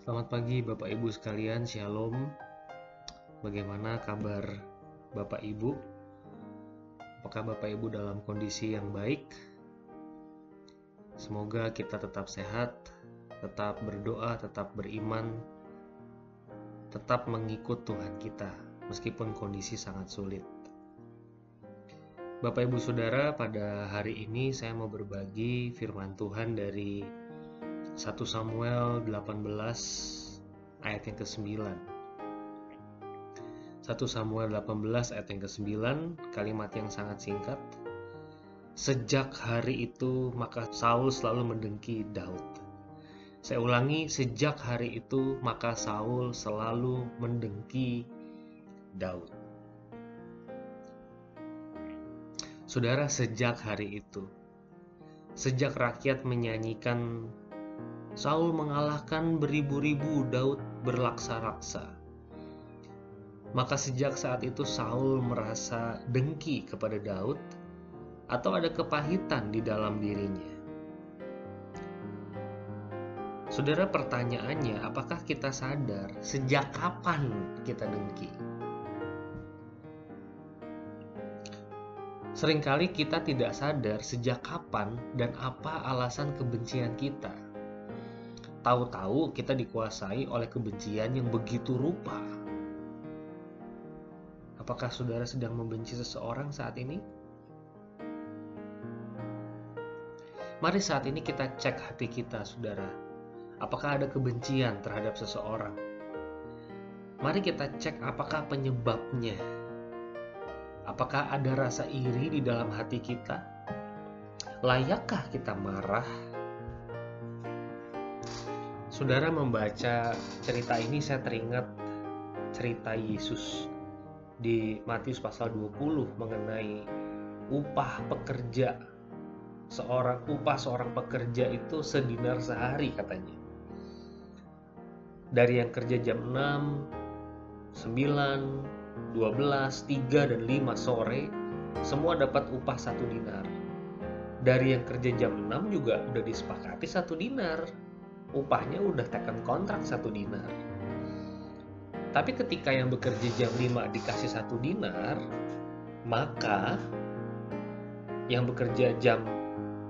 Selamat pagi Bapak Ibu sekalian, Shalom. Bagaimana kabar Bapak Ibu? Apakah Bapak Ibu dalam kondisi yang baik? Semoga kita tetap sehat, tetap berdoa, tetap beriman, tetap mengikut Tuhan kita meskipun kondisi sangat sulit. Bapak Ibu Saudara, pada hari ini saya mau berbagi firman Tuhan dari 1 Samuel 18 ayat yang ke-9. 1 Samuel 18 ayat yang ke-9, kalimat yang sangat singkat. Sejak hari itu maka Saul selalu mendengki Daud. Saya ulangi, sejak hari itu maka Saul selalu mendengki Daud. Saudara, sejak hari itu, sejak rakyat menyanyikan Saul mengalahkan beribu-ribu Daud berlaksa-laksa. Maka sejak saat itu Saul merasa dengki kepada Daud atau ada kepahitan di dalam dirinya. Saudara pertanyaannya, apakah kita sadar sejak kapan kita dengki? Seringkali kita tidak sadar sejak kapan dan apa alasan kebencian kita. Tahu-tahu kita dikuasai oleh kebencian yang begitu rupa. Apakah saudara sedang membenci seseorang saat ini? Mari saat ini kita cek hati kita, saudara. Apakah ada kebencian terhadap seseorang? Mari kita cek apakah penyebabnya Apakah ada rasa iri di dalam hati kita? Layakkah kita marah? Saudara membaca cerita ini saya teringat cerita Yesus di Matius pasal 20 mengenai upah pekerja seorang upah seorang pekerja itu sedinar sehari katanya. Dari yang kerja jam 6, 9, 12, 3, dan 5 sore semua dapat upah satu dinar. Dari yang kerja jam 6 juga udah disepakati satu dinar. Upahnya udah tekan kontrak satu dinar. Tapi ketika yang bekerja jam 5 dikasih satu dinar, maka yang bekerja jam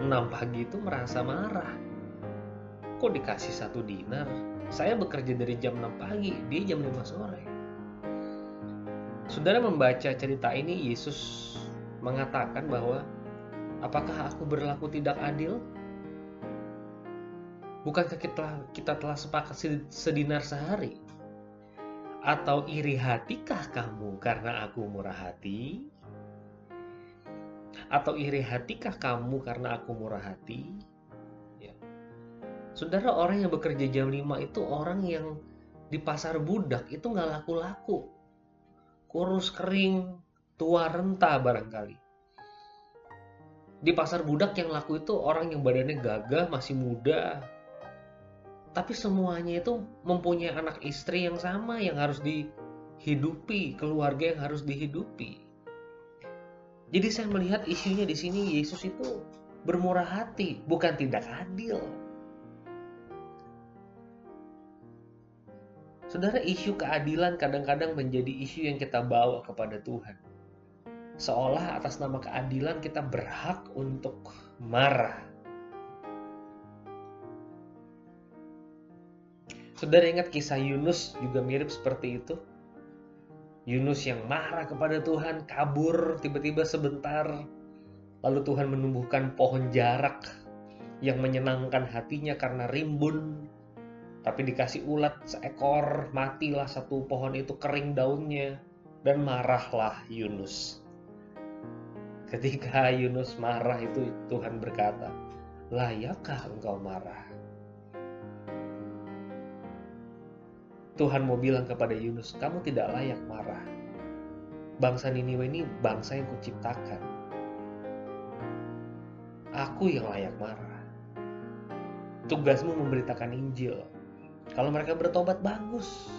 6 pagi itu merasa marah. Kok dikasih satu dinar? Saya bekerja dari jam 6 pagi, dia jam 5 sore. Saudara membaca cerita ini, Yesus mengatakan bahwa apakah aku berlaku tidak adil? Bukankah kita, kita telah sepakat sedinar sehari? Atau iri hatikah kamu karena aku murah hati? Atau iri hatikah kamu karena aku murah hati? Ya. Saudara, orang yang bekerja jam 5 itu orang yang di pasar budak itu nggak laku-laku kurus kering, tua renta barangkali. Di pasar budak yang laku itu orang yang badannya gagah, masih muda. Tapi semuanya itu mempunyai anak istri yang sama yang harus dihidupi, keluarga yang harus dihidupi. Jadi saya melihat isunya di sini Yesus itu bermurah hati, bukan tidak adil. Saudara, isu keadilan kadang-kadang menjadi isu yang kita bawa kepada Tuhan. Seolah atas nama keadilan kita berhak untuk marah. Saudara ingat kisah Yunus juga mirip seperti itu? Yunus yang marah kepada Tuhan, kabur tiba-tiba sebentar, lalu Tuhan menumbuhkan pohon jarak yang menyenangkan hatinya karena rimbun tapi dikasih ulat seekor, matilah satu pohon itu kering daunnya, dan marahlah Yunus. Ketika Yunus marah itu Tuhan berkata, layakkah engkau marah? Tuhan mau bilang kepada Yunus, kamu tidak layak marah. Bangsa Niniwe ini bangsa yang kuciptakan. Aku yang layak marah. Tugasmu memberitakan Injil, kalau mereka bertobat bagus.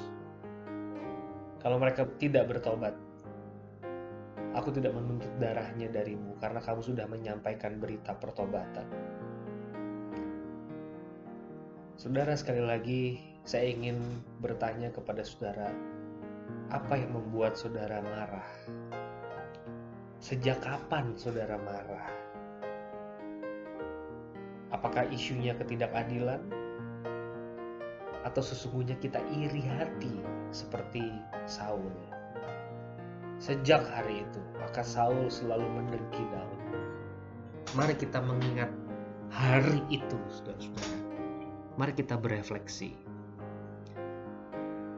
Kalau mereka tidak bertobat, aku tidak menuntut darahnya darimu karena kamu sudah menyampaikan berita pertobatan. Saudara sekali lagi, saya ingin bertanya kepada saudara, apa yang membuat saudara marah? Sejak kapan saudara marah? Apakah isunya ketidakadilan? Atau sesungguhnya kita iri hati seperti Saul? Sejak hari itu, maka Saul selalu mendengki Daud. Mari kita mengingat hari itu, saudara-saudara. Mari kita berefleksi.